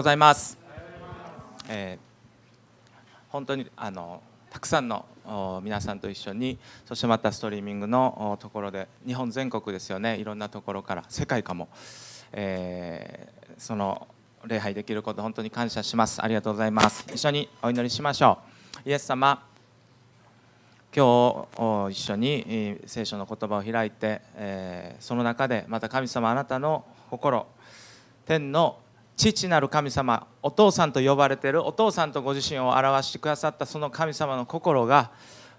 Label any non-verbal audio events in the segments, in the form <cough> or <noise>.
ございます。えー本当にあのたくさんの皆さんと一緒にそしてまたストリーミングのところで日本全国ですよね。いろんなところから世界かも、えーその礼拝できること本当に感謝します。ありがとうございます。一緒にお祈りしましょう。イエス様今日一緒に聖書の言葉を開いて、えーその中でまた神様あなたの心天の父なる神様お父さんと呼ばれているお父さんとご自身を表してくださったその神様の心が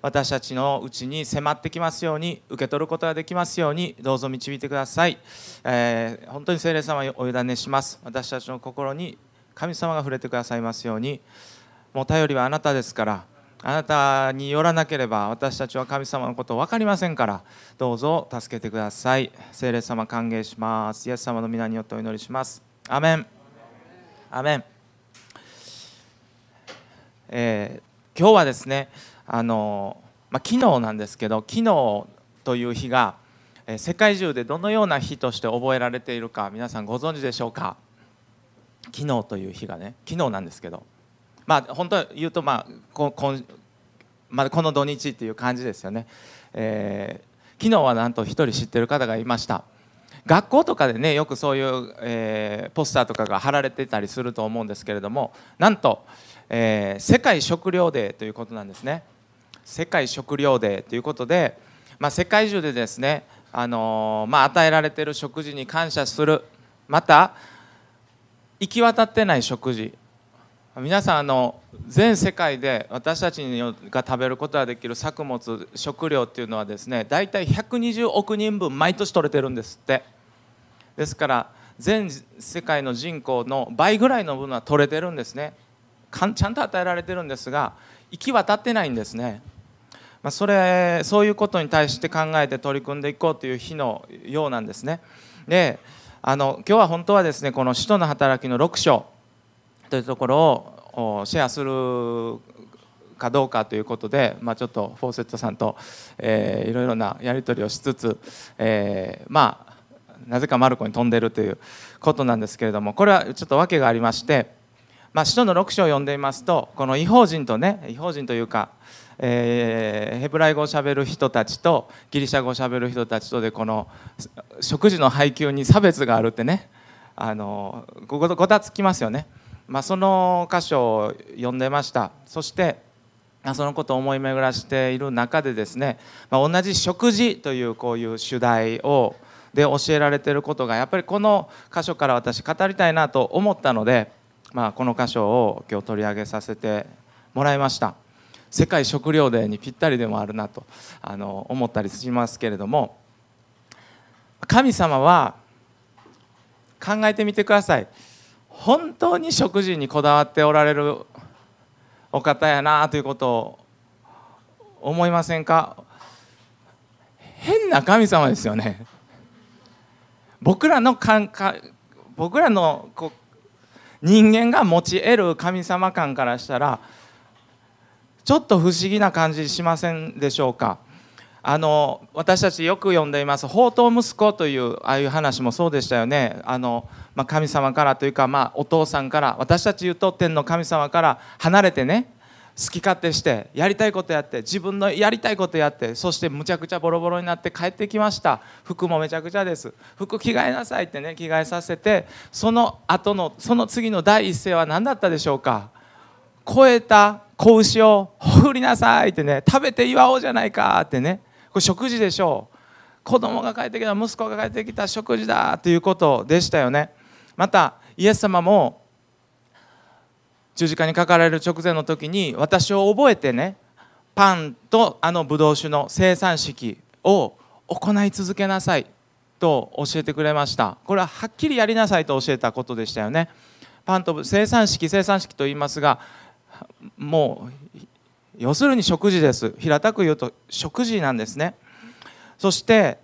私たちのうちに迫ってきますように受け取ることができますようにどうぞ導いてください、えー本当に聖霊様にお委ねします。私たちの心に神様が触れてくださいますように。もう頼りはあなたですからあなたによらなければ私たちは神様のことを分かりませんからどうぞ助けてください。聖霊様歓迎します。イエス様の皆によってお祈りします。アメン。アメン、えー今日はですねあの、まあ、昨日なんですけど昨日という日が、えー世界中でどのような日として覚えられているか皆さんご存知でしょうか？昨日という日がね昨日なんですけど。まあ本当は言うとまあここまあ、この土日っていう感じですよね、えー昨日はなんと一人知ってる方がいました。学校とかでねよくそういう、えーポスターとかが貼られてたりすると思うんですけれどもなんと、えー世界食糧デーということなんですね。世界食糧デーということで、まあ、世界中でですね、あのーまあ、与えられている食事に感謝するまた行き渡ってない食事皆さんあの全世界で私たちが食べることができる作物食料っていうのはですね大体120億人分毎年取れてるんですって。ですから全世界の人口の倍ぐらいの分は取れてるんですね。かんちゃんと与えられてるんですが行き渡ってないんですね、まあ、それそういうことに対して考えて取り組んでいこうという日のようなんですね。であの今日は本当はですねこの「使徒の働き」の6章。というところをシェアするかどうかということで、まあ、ちょっとフォーセットさんと、えーいろいろなやり取りをしつつ、えーまあなぜかマルコに飛んでるということなんですけれどもこれはちょっと訳がありまして、まあ、使徒の6章を読んでいますとこの違法人とね違法人というか、えーヘブライ語をしゃべる人たちとギリシャ語をしゃべる人たちとでこの食事の配給に差別があるってねあのごごたつきますよね。まあ、その箇所を読んでました。そしてそのことを思い巡らしている中でですね、まあ、同じ食事というこういう主題をで教えられていることがやっぱりこの箇所から私語りたいなと思ったので、まあ、この箇所を今日取り上げさせてもらいました。世界食糧デーにぴったりでもあるなとあの思ったりしますけれども神様は考えてみてください。本当に食事にこだわっておられるお方やなということを思いませんか？変な神様ですよね。僕らの感僕らのこ人間が持ち得る神様感からしたらちょっと不思議な感じしませんでしょうか？あの私たちよく読んでいます「宝刀息子」というああいう話もそうでしたよね。あの、まあ、神様からというか、まあ、お父さんから私たち言うと天の神様から離れてね好き勝手してやりたいことやって自分のやりたいことやってそしてむちゃくちゃボロボロになって帰ってきました。服もめちゃくちゃです。服着替えなさいってね着替えさせてその後のその次の第一声は何だったでしょうか。超えた子牛をほふりなさいってね食べて祝おうじゃないかってね。これ食事でしょう。子供が帰ってきた息子が帰ってきた食事だということでしたよね。またイエス様も十字架にかかられる直前の時に私を覚えてねパンとあのブドウ酒の生産式を行い続けなさいと教えてくれました。これははっきりやりなさいと教えたことでしたよね。パンと生産式生産式と言いますがもう要するに食事です。平たく言うと食事なんですね。そして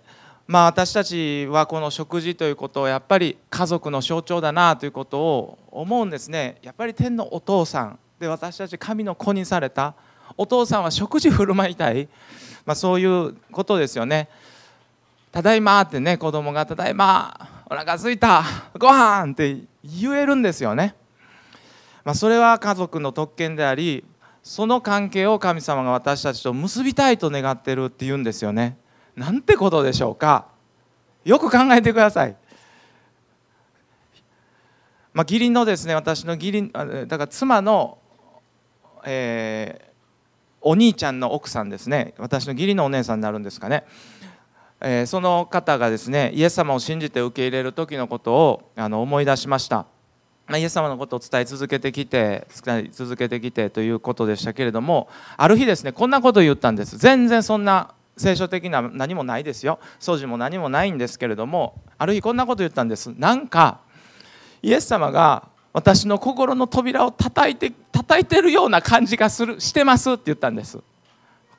まあ私たちはこの食事ということをやっぱり家族の象徴だなということを思うんですね。やっぱり天のお父さん。で私たち神の子にされた。お父さんは食事振る舞いたい、まあ、そういうことですよね。ただいまってね子供がただいまお腹すいたご飯って言えるんですよね。まあ、それは家族の特権でありその関係を神様が私たちと結びたいと願ってるって言うんですよね。なんてことでしょうか。よく考えてください。まあ、義理のですね私の義理だから妻の、えー、お兄ちゃんの奥さんですね。私の義理のお姉さんになるんですかね、えー、その方がですねイエス様を信じて受け入れる時のことをあの思い出しました、イエス様のことを伝え続けてきて伝え続けてきてということでしたけれどもある日ですねこんなことを言ったんです。全然そんな聖書的な何もないですよ。掃除も何もないんですけれどもある日こんなこと言ったんです。なんかイエス様が私の心の扉を叩いて叩いてるような感じがするしてますって言ったんです。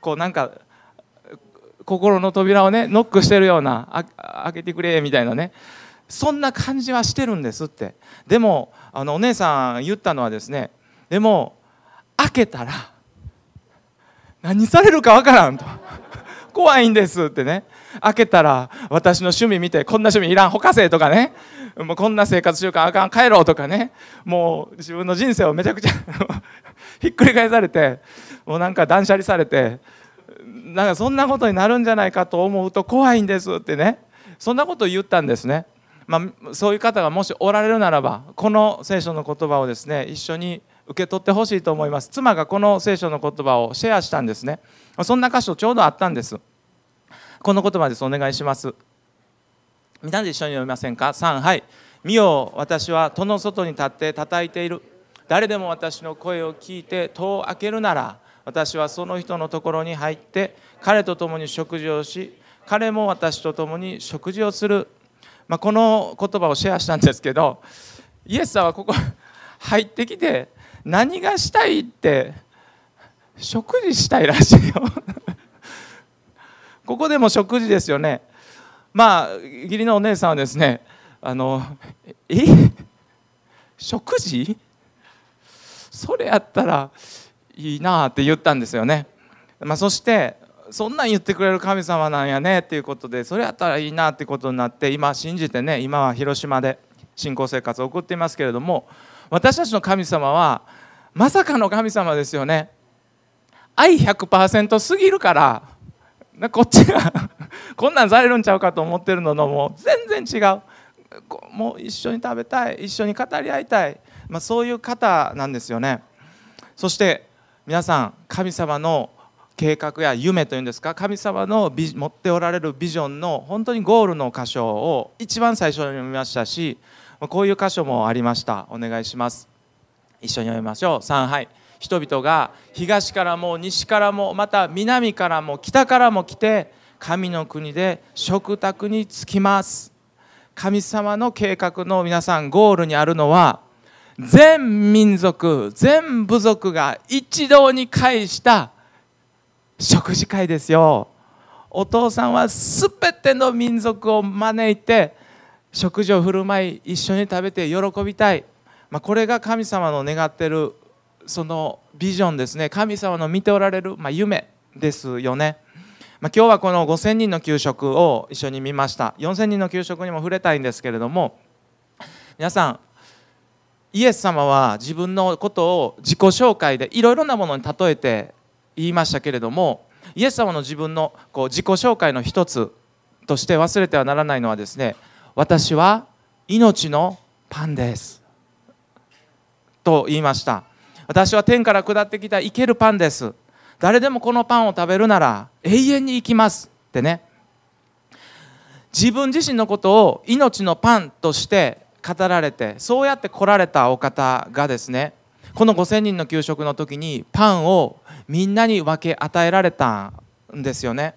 こうなんか心の扉をねノックしてるような開けてくれみたいなね。そんな感じはしてるんですって。でもあのお姉さん言ったのはですねでも開けたら何されるかわからんと。<laughs> 怖いんですってね。開けたら私の趣味見てこんな趣味いらんほかせとかね。もうこんな生活習慣あかん帰ろうとかね。もう自分の人生をめちゃくちゃ <laughs> ひっくり返されてもうなんか断捨離されてなんかそんなことになるんじゃないかと思うと怖いんですってね。そんなことを言ったんですね。まあ、そういう方がもしおられるならばこの聖書の言葉をですね一緒に受け取ってほしいと思います。妻がこの聖書の言葉をシェアしたんですね。そんな箇所ちょうどあったんです。この言葉です。お願いします。皆で一緒に読みませんか？3はい。見よ私は戸の外に立って叩いている。誰でも私の声を聞いて戸を開けるなら私はその人のところに入って彼と共に食事をし彼も私と共に食事をする、まあ、この言葉をシェアしたんですけどイエスさんはここ入ってきて何がしたいって食事したいらしいよ。ここでも食事ですよね。まあ義理のお姉さんはですねあのえ食事？それやったらいいなって言ったんですよね、まあ、そしてそんなん言ってくれる神様なんやねっていうことでそれやったらいいなってことになって今信じてね今は広島で信仰生活を送っていますけれども私たちの神様はまさかの神様ですよね。愛100%すぎるからこっちがこんなんされるんちゃうかと思ってるののもう全然違う。もう一緒に食べたい一緒に語り合いたい、まあ、そういう方なんですよね。そして皆さん神様の計画や夢というんですか神様の持っておられるビジョンの本当にゴールの箇所を一番最初に読みましたしこういう箇所もありました。お願いします。一緒に読みましょう。3はい人々が東からも西からもまた南からも北からも来て神の国で食卓に着きます。神様の計画の皆さんゴールにあるのは全民族全部族が一堂に会した食事会ですよ。お父さんは全ての民族を招いて食事を振る舞い一緒に食べて喜びたい、まあ、これが神様の願ってるそのビジョンですね。神様の見ておられる、まあ、夢ですよね、まあ、今日はこの5000人の給食を一緒に見ました。4000人の給食にも触れたいんですけれども皆さんイエス様は自分のことを自己紹介でいろいろなものに例えて言いましたけれどもイエス様の自分のこう自己紹介の一つとして忘れてはならないのはですね私は命のパンです。と言いました。私は天から下ってきた生けるパンです。誰でもこのパンを食べるなら永遠に生きます。ってね。自分自身のことを命のパンとして語られてそうやって来られたお方がですねこの5,000人の給食の時にパンをみんなに分け与えられたんですよね。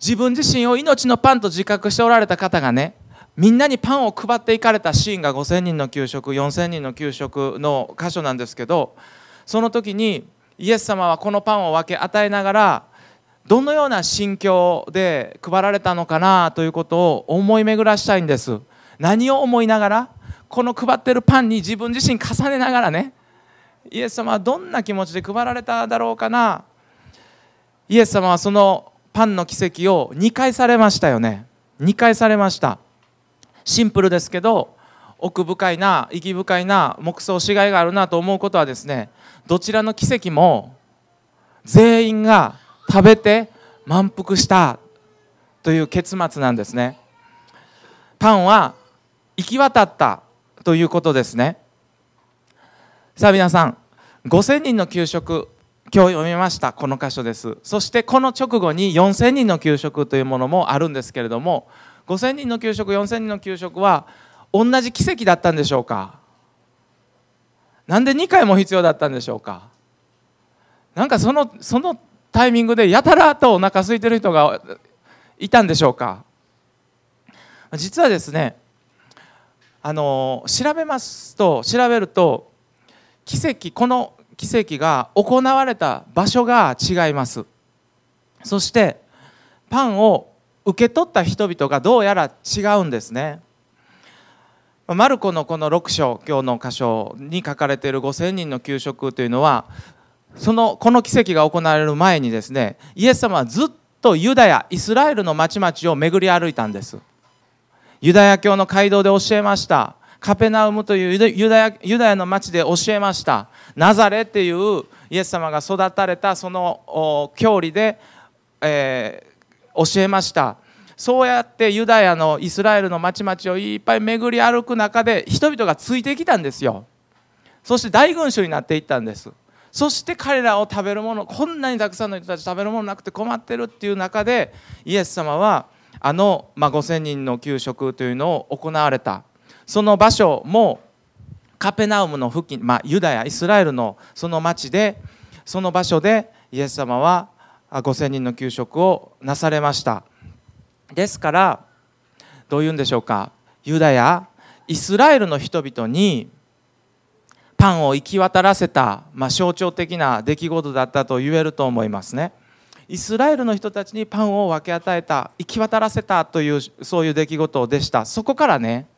自分自身を命のパンと自覚しておられた方がねみんなにパンを配っていかれたシーンが5,000人の給食4,000人の給食の箇所なんですけどその時にイエス様はこのパンを分け与えながらどのような心境で配られたのかなということを思い巡らしたいんです。何を思いながら？この配ってるパンに自分自身重ねながらねイエス様はどんな気持ちで配られただろうかな。イエス様はそのパンの奇跡を2回されましたよね。2回されました。シンプルですけど奥深いな意義深いな黙想しがいがあるなと思うことはですねどちらの奇跡も全員が食べて満腹したという結末なんですね。パンは行き渡ったということですね。さあ皆さん5000人の給食今日読みました。この箇所です。そしてこの直後に4000人の給食というものもあるんですけれども5000人の給食4000人の給食は同じ奇跡だったんでしょうか？なんで2回も必要だったんでしょうか？なんかそのそのタイミングでやたらとお腹空いてる人がいたんでしょうか？実はですねあの調べますと調べると奇跡この奇跡が行われた場所が違います。そしてパンを受け取った人々がどうやら違うんですね。マルコのこの6章今日の箇所に書かれている5,000人の給食というのはそのこの奇跡が行われる前にですねイエス様はずっとユダヤイスラエルの町々を巡り歩いたんです。ユダヤ教の街道で教えました。カペナウムというユダヤユダヤの町で教えました。ナザレっていうイエス様が育たれたその教理で、えー、教えました。そうやってユダヤのイスラエルの町々をいっぱい巡り歩く中で人々がついてきたんですよ。そして大群衆になっていったんです。そして彼らを食べるものこんなにたくさんの人たち食べるものなくて困ってるっていう中でイエス様はあの、まあ、5,000人の給食というのを行われた。その場所もカペナウムの付近、まあ、ユダヤイスラエルのその町でその場所でイエス様は5,000人の給食をなされました。ですからどういうんでしょうか。ユダヤイスラエルの人々にパンを行き渡らせた、まあ、象徴的な出来事だったと言えると思いますね。イスラエルの人たちにパンを分け与えた行き渡らせたというそういう出来事でした。そこからね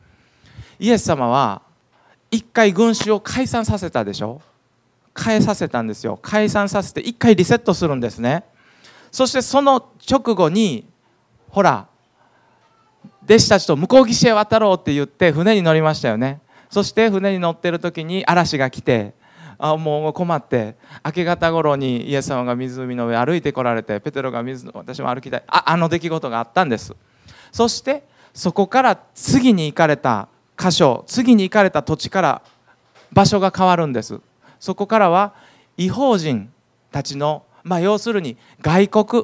イエス様は一回群衆を解散させたでしょ？変えさせたんですよ。解散させて一回リセットするんですね。そしてその直後にほら弟子たちと向こう岸へ渡ろうって言って船に乗りましたよね。そして船に乗ってる時に嵐が来てあもう困って明け方頃にイエス様が湖の上歩いてこられてペテロが水私も歩きたいああの出来事があったんです。そしてそこから次に行かれた箇所次に行かれた土地から場所が変わるんです。そこからは違法人たちの、まあ、要するに外国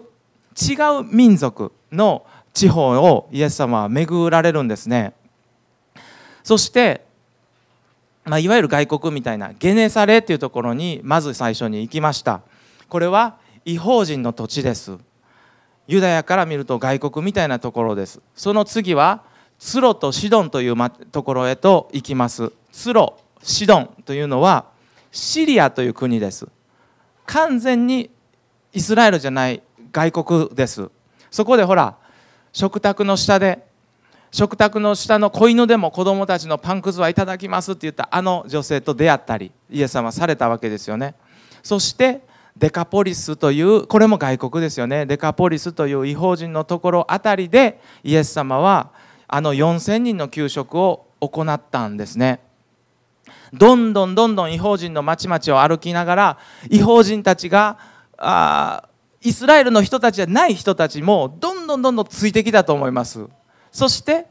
違う民族の地方をイエス様は巡られるんですね。そして、まあ、いわゆる外国みたいなゲネサレっていうところにまず最初に行きました。これは違法人の土地です。ユダヤから見ると外国みたいなところです。その次はツロとシドンというところへと行きます。ツロシドンというのはシリアという国です。完全にイスラエルじゃない外国です。そこでほら食卓の下で食卓の下の子犬でも子供たちのパンくずはいただきますって言ったあの女性と出会ったりイエス様されたわけですよね。そしてデカポリスというこれも外国ですよね。デカポリスという違法人のところあたりでイエス様はあの4,000人の給食を行ったんですね。どんどんどんどん違法人の町々を歩きながら違法人たちがあイスラエルの人たちじゃない人たちもどんどんどんどんついてきたと思います。そして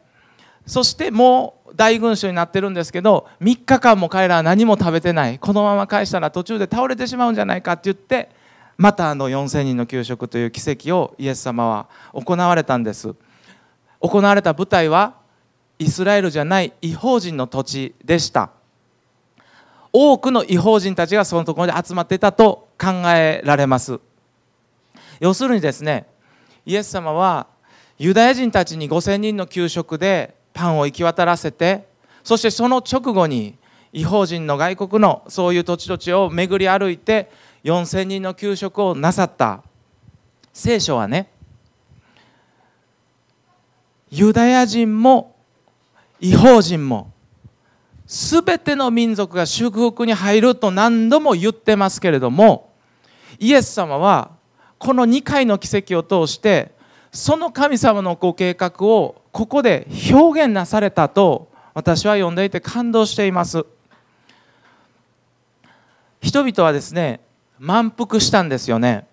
そしてもう大群衆になってるんですけど3日間も彼らは何も食べてない。このまま返したら途中で倒れてしまうんじゃないかって言ってまたあの4,000人の給食という奇跡をイエス様は行われたんです。行われた舞台はイスラエルじゃない違法人の土地でした。多くの違法人たちがそのところで集まっていたと考えられます。要するにですねイエス様はユダヤ人たちに5,000人の給食でパンを行き渡らせてそしてその直後に違法人の外国のそういう土地土地を巡り歩いて4,000人の給食をなさった。聖書はねユダヤ人も違法人も全ての民族が祝福に入ると何度も言ってますけれどもイエス様はこの2回の奇跡を通してその神様のご計画をここで表現なされたと私は読んでいて感動しています。人々はですね満腹したんですよね。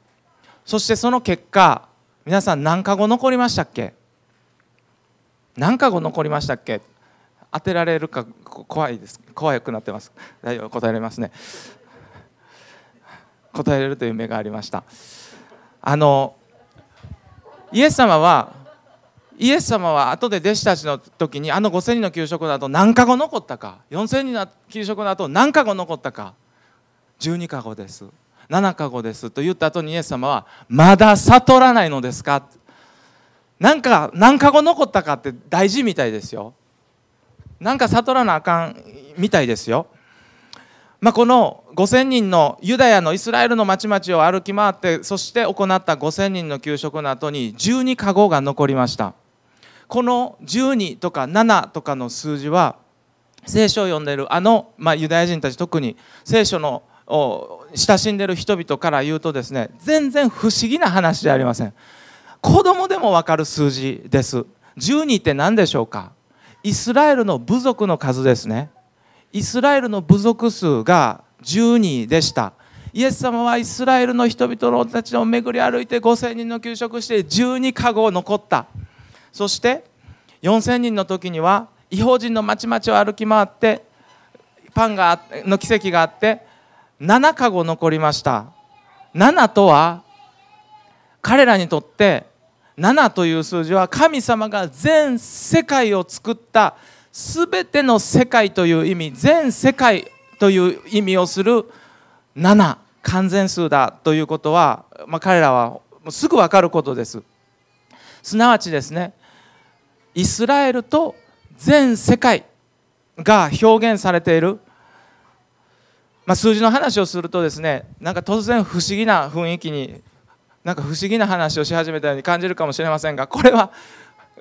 そしてその結果皆さん何か後残りましたっけ？何か後残りましたっけ？当てられるか怖いです。怖くなってます。大丈夫答えられますね。答えられるという目がありました。あのイエス様はイエス様は後で弟子たちの時にあの5,000人の給食の後何か後残ったか4,000人の給食の後何か後残ったか12か後です。7か後です。と言った後にイエス様はまだ悟らないのですか？なんか何か後残ったかって大事みたいですよ。なんか悟らなあかんみたいですよ。まあ、この5,000人のユダヤのイスラエルの町々を歩き回ってそして行った5,000人の給食の後に12かごが残りました。この12とか7とかの数字は聖書を読んでいるあの、まあ、ユダヤ人たち特に聖書の親しんでいる人々から言うとですね全然不思議な話じゃありません。子供でも分かる数字です。12って何でしょうか？イスラエルの部族の数ですね。イスラエルの部族数が12でした。イエス様はイスラエルの人々のたちを巡り歩いて5000人の給食して12かご残った。そして4000人の時には違法人の町々を歩き回ってパンがの奇跡があって7かご残りました。7とは彼らにとって7という数字は神様が全世界を作ったすべての世界という意味全世界という意味をする7完全数だということは、まあ、彼らはすぐ分かることです。すなわちですねイスラエルと全世界が表現されている、まあ、数字の話をするとですねなんか突然不思議な雰囲気になんか不思議な話をし始めたように感じるかもしれませんがこれは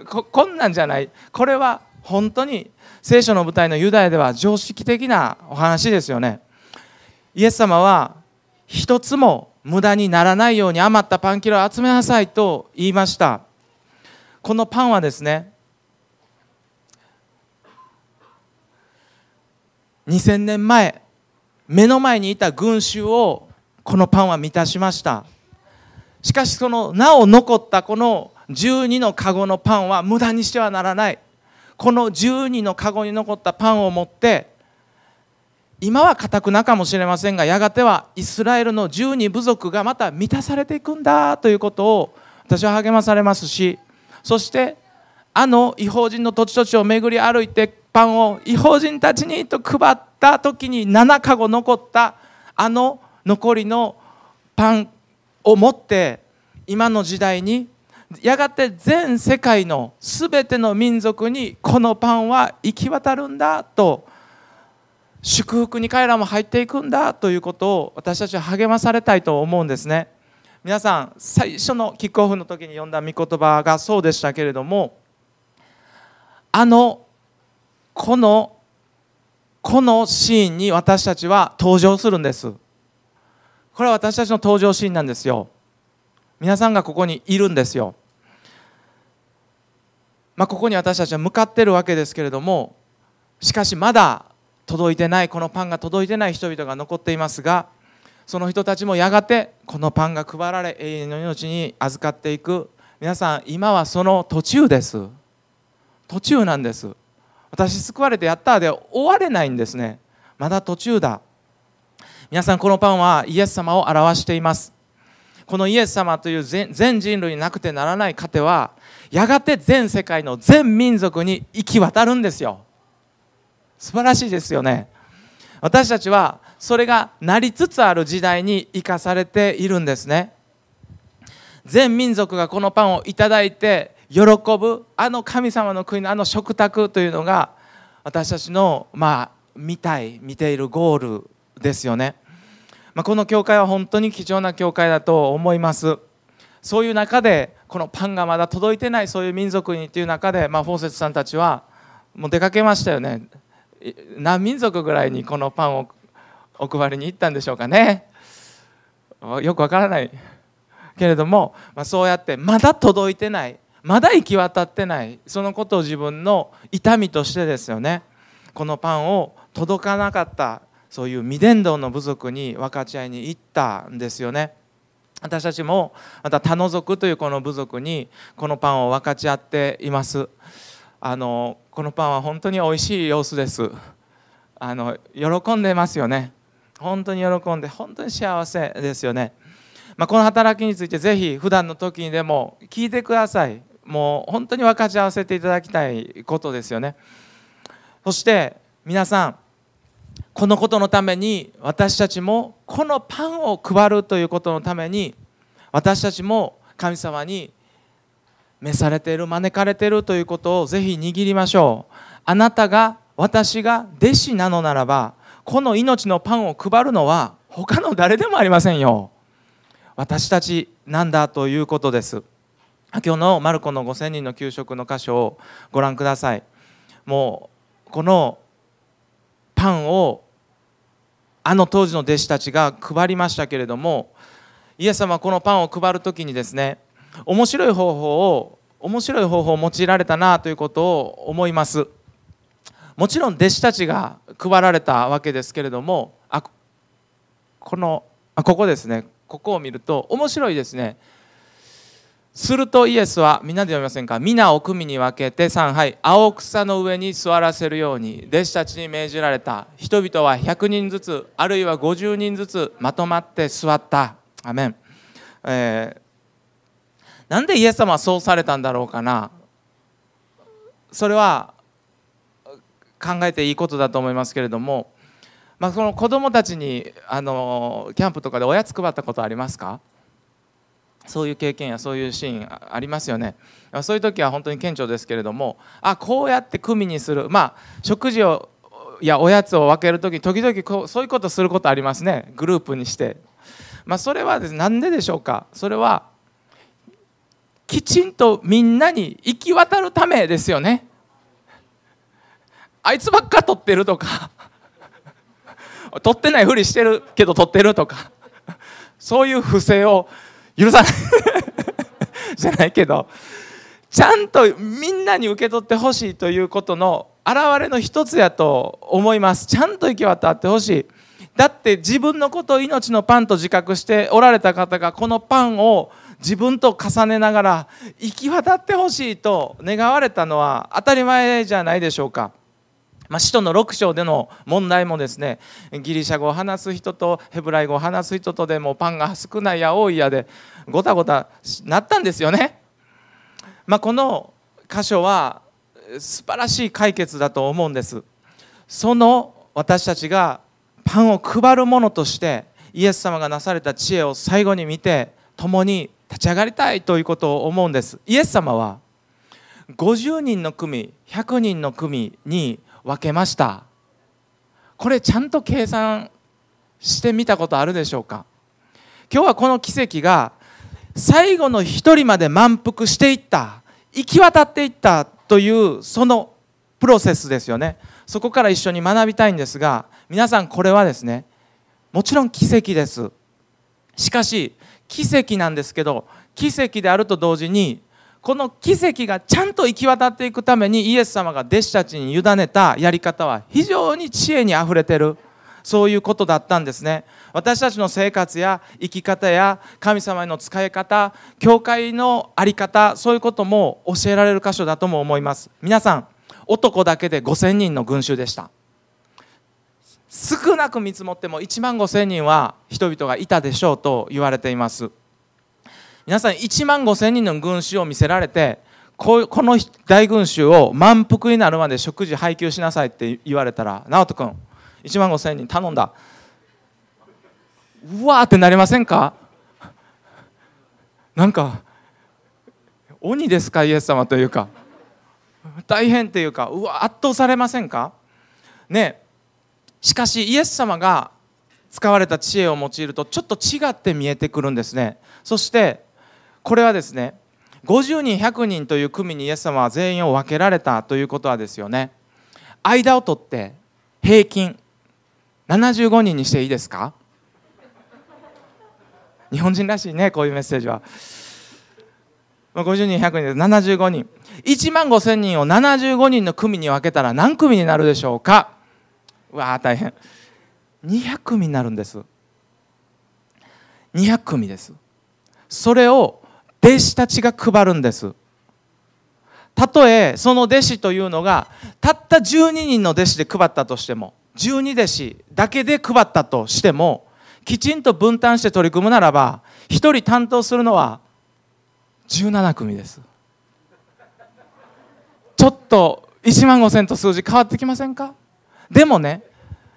こんなんじゃない。これは本当に聖書の舞台のユダヤでは常識的なお話ですよね。イエス様は一つも無駄にならないように余ったパンキロを集めなさいと言いました。このパンはですね2000年前目の前にいた群衆をこのパンは満たしました。しかしそのなお残ったこの12の籠のパンは無駄にしてはならない。この12の籠に残ったパンを持って今はかたくなかもしれませんがやがてはイスラエルの12部族がまた満たされていくんだということを私は励まされますしそしてあの違法人の土地土地を巡り歩いてパンを違法人たちにと配った時に7かご残ったあの残りのパンを持って今の時代にやがて全世界の全ての民族にこのパンは行き渡るんだと祝福に彼らも入っていくんだということを私たちは励まされたいと思うんですね。皆さん最初のキックオフの時に読んだ御言葉がそうでしたけれどもあのこのこのシーンに私たちは登場するんです。これは私たちの登場シーンなんですよ。皆さんがここにいるんですよ。まあ、ここに私たちは向かっているわけですけれどもしかしまだ届いてないこのパンが届いてない人々が残っていますがその人たちもやがてこのパンが配られ永遠の命に預かっていく。皆さん今はその途中です。途中なんです。私救われてやったで終われないんですね。まだ途中だ。皆さんこのパンはイエス様を表しています。このイエス様という全人類になくてならない糧はやがて全世界の全民族に行き渡るんですよ。素晴らしいですよね。私たちはそれがなりつつある時代に生かされているんですね。全民族がこのパンをいただいて喜ぶあの神様の国のあの食卓というのが私たちのまあ見たい見ているゴールですよね、まあ、この教会は本当に貴重な教会だと思います。そういう中でこのパンがまだ届いてないそういう民族にっていう中で、まあ、フォーセツさんたちはもう出かけましたよね。何民族ぐらいにこのパンをお配りに行ったんでしょうかね。よくわからない。けれども、まあ、そうやってまだ届いてない。まだ行き渡ってない。そのことを自分の痛みとしてですよね。このパンを届かなかった。そういう未伝道の部族に分かち合いに行ったんですよね。私たちもまた他の族というこの部族にこのパンを分かち合っています。あのこのパンは本当に美味しい様子です。あの喜んでますよね。本当に喜んで本当に幸せですよね、まあ、この働きについてぜひ普段の時にでも聞いてください。もう本当に分かち合わせていただきたいことですよね。そして皆さんこのことのために私たちもこのパンを配るということのために私たちも神様に召されている招かれているということをぜひ握りましょう。あなたが私が弟子なのならばこの命のパンを配るのは他の誰でもありませんよ。私たちなんだということです。今日のマルコの5000人の給食の箇所をご覧ください。もうこのパンをあの当時の弟子たちが配りましたけれどもイエス様はこのパンを配る時にですね面白い方法を面白い方法を用いられたなということを思います。もちろん弟子たちが配られたわけですけれどもあこのあここですね。ここを見ると面白いですね。するとイエスはみんなで読みませんか？皆を組に分けて3杯青草の上に座らせるように弟子たちに命じられた。人々は100人ずつあるいは50人ずつまとまって座った。アメン、えー、なんでイエス様はそうされたんだろうかな？それは考えていいことだと思いますけれども、まあ、その子どもたちにあのキャンプとかでおやつ配ったことありますか？そういう経験やそういうシーンありますよね。そういう時は本当に顕著ですけれどもあこうやって組にする。まあ食事をやおやつを分ける時時々こうそういうことすることありますね。グループにして。まあそれはですなんででしょうか。それはきちんとみんなに行き渡るためですよね。あいつばっか取ってるとか。取ってないふりしてるけど取ってるとか。そういう不正を許さない。<laughs> じゃないけどちゃんとみんなに受け取ってほしいということの表れの一つやと思います。ちゃんと行き渡ってほしい。だって自分のことを命のパンと自覚しておられた方がこのパンを自分と重ねながら行き渡ってほしいと願われたのは当たり前じゃないでしょうか。まあ、使徒の6章での問題もですねギリシャ語を話す人とヘブライ語を話す人とでもパンが少ないや多いやでごたごたなったんですよね。まあ、この箇所は素晴らしい解決だと思うんです。その私たちがパンを配る者としてイエス様がなされた知恵を最後に見て共に立ち上がりたいということを思うんですイエス様は50人の組100人の組に分けました。これちゃんと計算してみたことあるでしょうか？今日はこの奇跡が最後の一人まで満腹していった行き渡っていったというそのプロセスですよね。そこから一緒に学びたいんですが皆さんこれはですねもちろん奇跡です。しかし奇跡なんですけど奇跡であると同時にこの奇跡がちゃんと行き渡っていくためにイエス様が弟子たちに委ねたやり方は非常に知恵にあふれてる。そういうことだったんですね。私たちの生活や生き方や神様への使い方教会の在り方そういうことも教えられる箇所だとも思います。皆さん男だけで5000人の群衆でした。少なく見積もっても1万5000人は人々がいたでしょうと言われています。皆さん1万5千人の群衆を見せられてこの大群衆を満腹になるまで食事配給しなさいって言われたら直人君1万5千人頼んだ。うわーってなりませんか？なんか鬼ですか？イエス様というか。大変っていうかうわ圧倒されませんか？ねしかしイエス様が使われた知恵を用いるとちょっと違って見えてくるんですね。そしてこれはですね50人100人という組にイエス様は全員を分けられたということはですよね。間を取って平均75人にしていいですか？日本人らしいねこういうメッセージは。50人100人です。75人。1万5千人を75人の組に分けたら何組になるでしょうか？うわー大変。200組になるんです。200組です。それを弟子たちが配るんです。たとえその弟子というのがたった12人の弟子で配ったとしても12弟子だけで配ったとしてもきちんと分担して取り組むならば1人担当するのは17組です。ちょっと1万5000と数字変わってきませんか？でもね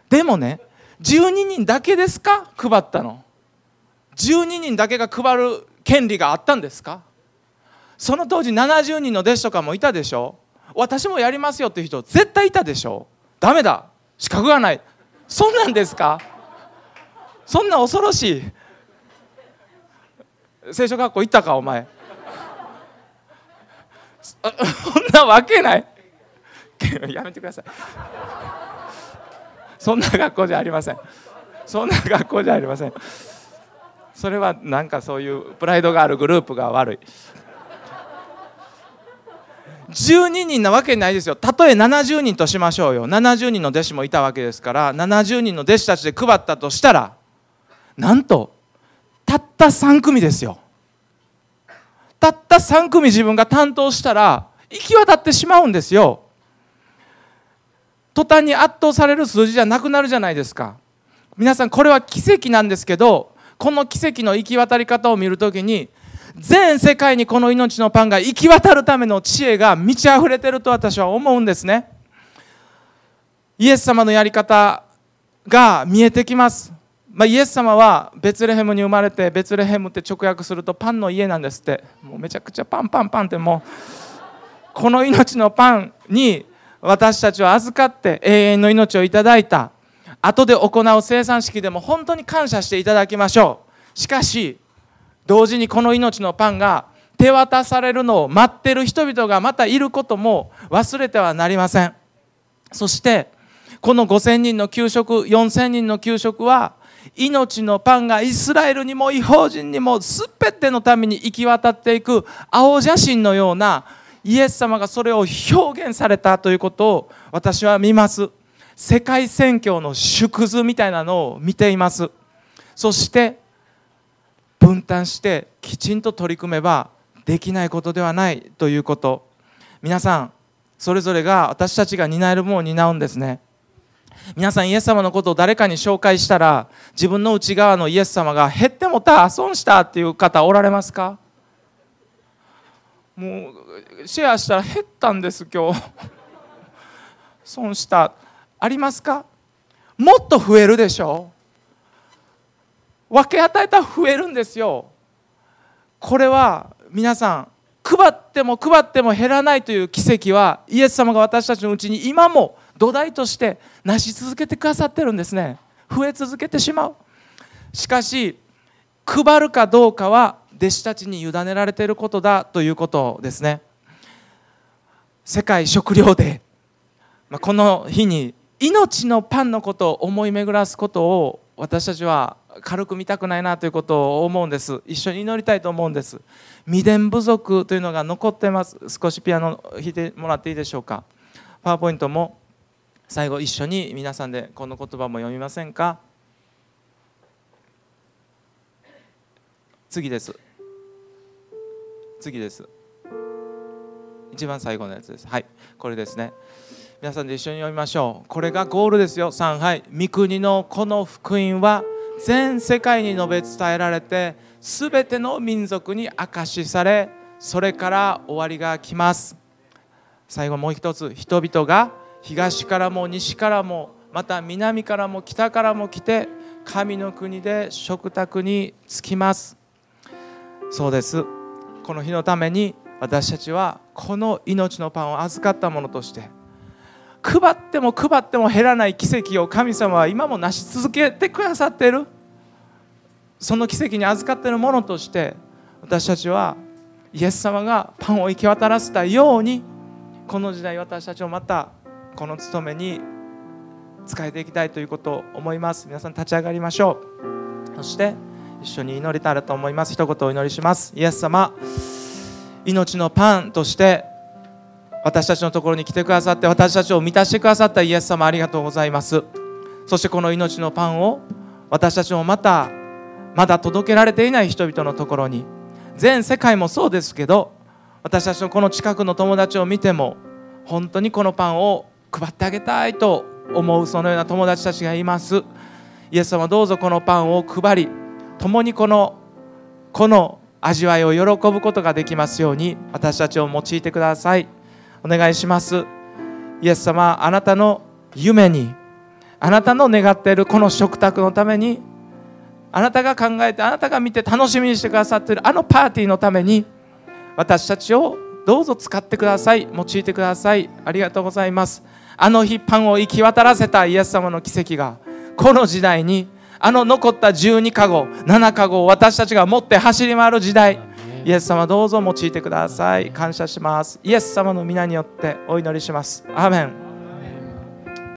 でもね12人だけですか？配ったの。12人だけが配る権利があったんですか？その当時70人の弟子とかもいたでしょ？私もやりますよっていう人絶対いたでしょ？ダメだ。資格がない。そんなんですか？そんな恐ろしい。聖書学校行ったかお前。そんなわけない。やめてください。そんな学校じゃありません。そんな学校じゃありません。それはなんかそういうプライドがあるグループが悪い。12人なわけないですよ。たとえ70人としましょうよ。70人の弟子もいたわけですから70人の弟子たちで配ったとしたらなんとたった3組ですよ。たった3組自分が担当したら行き渡ってしまうんですよ。途端に圧倒される数字じゃなくなるじゃないですか。皆さんこれは奇跡なんですけどこの奇跡の行き渡り方を見るときに全世界にこの命のパンが行き渡るための知恵が満ち溢れてると私は思うんですね。イエス様のやり方が見えてきます。まあ、イエス様はベツレヘムに生まれてベツレヘムって直訳するとパンの家なんですって。もうめちゃくちゃパンパンパンってもうこの命のパンに私たちは預かって永遠の命をいただいた。後で行う生産式でも本当に感謝していただきましょう。しかし同時にこの命のパンが手渡されるのを待ってる人々がまたいることも忘れてはなりません。そしてこの5000人の給食4000人の給食は命のパンがイスラエルにも違法人にも全てのために行き渡っていく青写真のようなイエス様がそれを表現されたということを私は見ます。世界宣教の縮図みたいなのを見ています。そして分担してきちんと取り組めばできないことではないということ。皆さんそれぞれが私たちが担えるものを担うんですね。皆さんイエス様のことを誰かに紹介したら自分の内側のイエス様が減ってもた損したっていう方おられますか？もうシェアしたら減ったんです今日。<laughs> 損した。ありますか？もっと増えるでしょう。分け与えたら増えるんですよ。これは皆さん配っても配っても減らないという奇跡はイエス様が私たちのうちに今も土台として成し続けてくださってるんですね。増え続けてしまう。しかし配るかどうかは弟子たちに委ねられていることだということですね。世界食糧デー。この日に命のパンのことを思い巡らすことを私たちは軽く見たくないなということを思うんです。一緒に祈りたいと思うんです。未伝部族というのが残ってます。少しピアノ弾いてもらっていいでしょうか。パワーポイントも最後一緒に皆さんでこの言葉も読みませんか。次です。次です。一番最後のやつです。はい。これですね。皆さんで一緒に読みましょう。これがゴールですよ。3はい三国のこの福音は全世界に述べ伝えられて全ての民族に証しされそれから終わりが来ます。最後もう一つ。人々が東からも西からもまた南からも北からも来て神の国で食卓に着きます。そうです。この日のために私たちはこの命のパンを預かったものとして配っても配っても減らない奇跡を神様は今も成し続けてくださっている。その奇跡に預かっているものとして私たちはイエス様がパンを行き渡らせたようにこの時代私たちをまたこの務めに使えていきたいということを思います。皆さん立ち上がりましょう。そして一緒に祈りたいと思います。一言お祈りします。イエス様命のパンとして私たちのところに来てくださって私たちを満たしてくださったイエス様ありがとうございます。そしてこの命のパンを私たちもまたまだ届けられていない人々のところに。全世界もそうですけど私たちのこの近くの友達を見ても本当にこのパンを配ってあげたいと思うそのような友達たちがいます。イエス様どうぞこのパンを配り共にこのこの味わいを喜ぶことができますように私たちを用いてください。お願いします。イエス様あなたの夢にあなたの願っているこの食卓のためにあなたが考えてあなたが見て楽しみにしてくださっているあのパーティーのために私たちをどうぞ使ってください。用いてください。ありがとうございます。あの日パンを行き渡らせたイエス様の奇跡がこの時代にあの残った12かご7かごを私たちが持って走り回る時代イエス様どうぞ用いてください。感謝します。イエス様の皆によってお祈りします。アーメン。